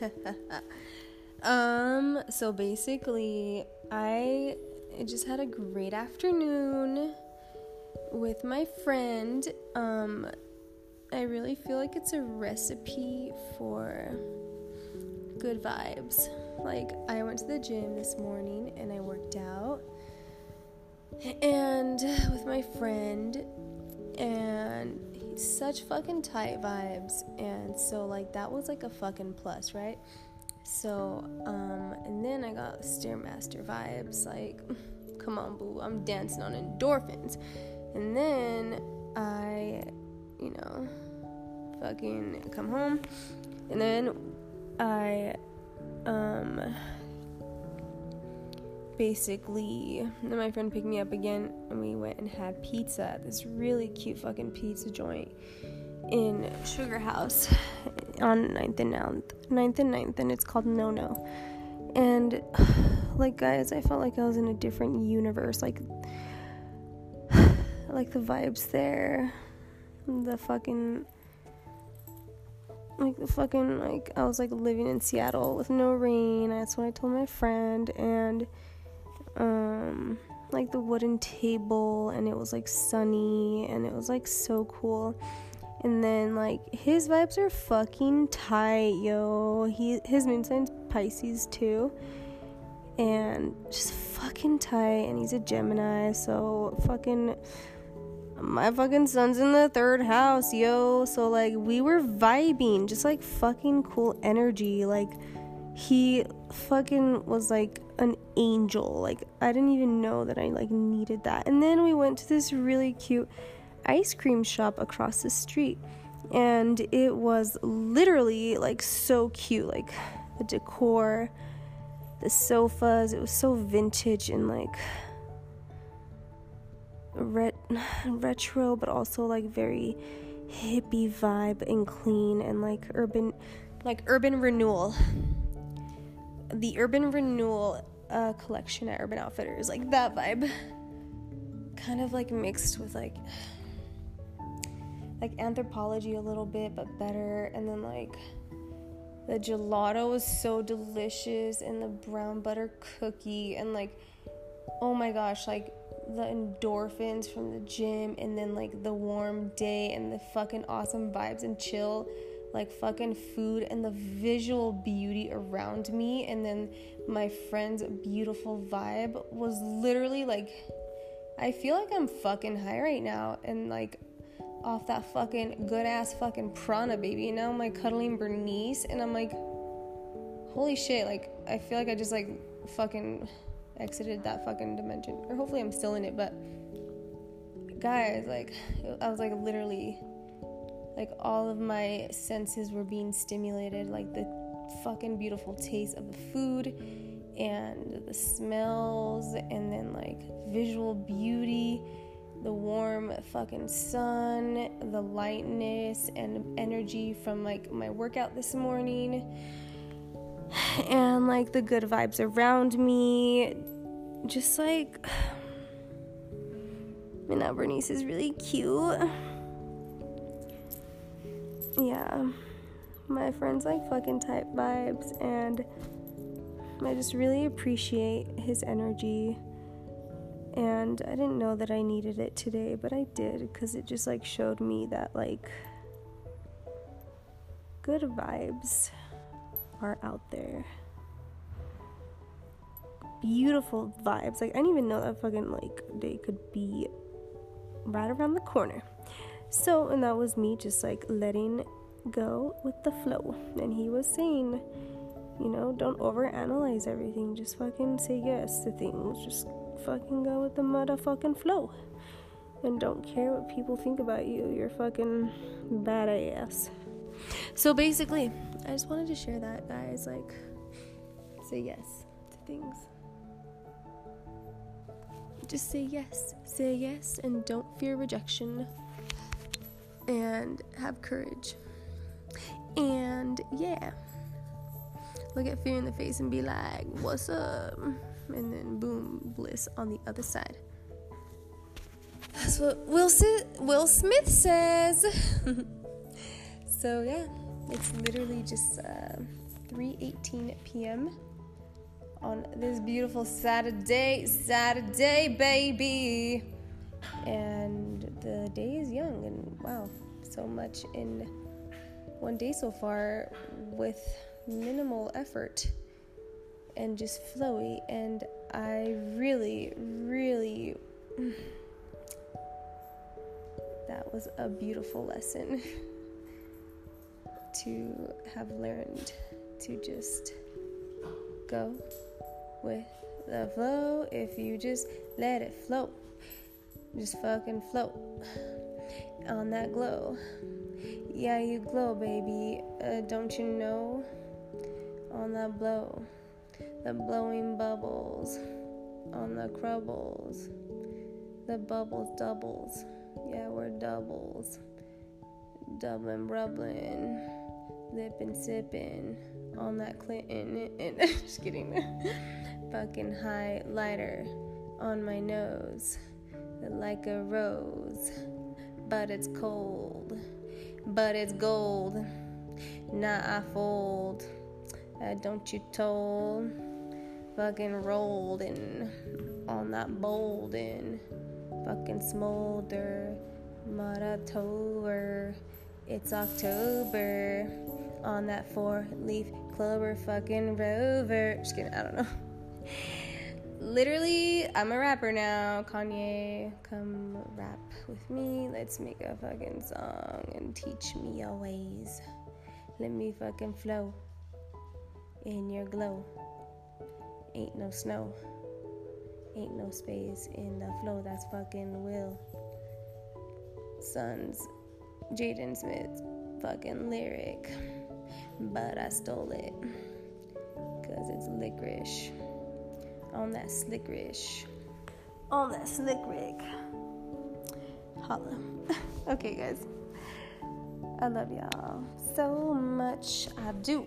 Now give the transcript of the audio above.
um, so basically, I just had a great afternoon with my friend. Um, I really feel like it's a recipe for good vibes. Like, I went to the gym this morning and I worked out and with my friend and such fucking tight vibes and so like that was like a fucking plus right? So um and then i got stairmaster vibes like come on boo i'm dancing on endorphins. And then i you know fucking come home. And then i um basically, my friend picked me up again and we went and had pizza at this really cute fucking pizza joint in Sugar House on 9th and 9th, 9th and 9th, and it's called Nono. And like, guys, I felt like I was in a different universe. Like, like the vibes there, the fucking like the fucking like I was like living in Seattle with no rain. That's what I told my friend and um like the wooden table and it was like sunny and it was like so cool. And then like his vibes are fucking tight yo. He his moon sign's pisces too. And just fucking tight and he's a gemini so fucking my fucking sun's in the third house yo. So like we were vibing just like fucking cool energy like he fucking was like an angel. Like I didn't even know that I like needed that. And then we went to this really cute ice cream shop across the street and it was literally like so cute like the decor the sofas it was so vintage and like ret- retro but also like very hippie vibe and clean and like urban like urban renewal the Urban Renewal uh, collection at Urban Outfitters, like that vibe. Kind of like mixed with like like Anthropologie a little bit, but better. And then like the gelato was so delicious, and the brown butter cookie, and like oh my gosh, like the endorphins from the gym, and then like the warm day and the fucking awesome vibes and chill like fucking food and the visual beauty around me and then my friend's beautiful vibe was literally like I feel like I'm fucking high right now and like off that fucking good ass fucking prana baby. And now I'm like cuddling Bernice and I'm like holy shit, like I feel like I just like fucking exited that fucking dimension. Or hopefully I'm still in it, but guys, like I was like literally like all of my senses were being stimulated like the fucking beautiful taste of the food and the smells and then like visual beauty the warm fucking sun the lightness and energy from like my workout this morning and like the good vibes around me. Just like and now bernice is really cute yeah, my friends like fucking type vibes, and I just really appreciate his energy. And I didn't know that I needed it today, but I did because it just like showed me that like good vibes are out there. Beautiful vibes. Like I didn't even know that fucking like day could be right around the corner. So, and that was me just like letting go with the flow. And he was saying, you know, don't overanalyze everything. Just fucking say yes to things. Just fucking go with the motherfucking flow. And don't care what people think about you. You're fucking badass. So basically, I just wanted to share that, guys. Like, say yes to things. Just say yes. Say yes and don't fear rejection and have courage. And yeah, look at fear in the face and be like, what's up? And then boom, bliss on the other side. That's what Will, Will Smith says. so yeah, it's literally just uh, 3:18 p.m. on this beautiful Saturday, Saturday, baby. And the day is young, and wow, so much in one day so far with minimal effort and just flowy. And I really, really. That was a beautiful lesson to have learned to just go with the flow if you just let it float. Just fucking float on that glow. Yeah, you glow, baby. Uh, don't you know? On that blow. The blowing bubbles. On the crubbles. The bubbles doubles. Yeah, we're doubles. Dublin, Brublin. Lippin' sippin' on that Clinton. Just kidding. Fucking highlighter on my nose like a rose, but it's cold, but it's gold. Nah, I fold. Uh, don't you told? Fucking rolled and on that bold and fucking smolder. October, it's October on that four leaf clover fucking rover. Just kidding, I don't know. Literally, I'm a rapper now. Kanye, come rap with me. Let's make a fucking song and teach me your ways. Let me fucking flow in your glow. Ain't no snow. Ain't no space in the flow. That's fucking will. Sons, Jaden Smith, fucking lyric. But I stole it. Cause it's licorice on that slick rish. On that slick rig. Holla. okay, guys. I love y'all so much. I do.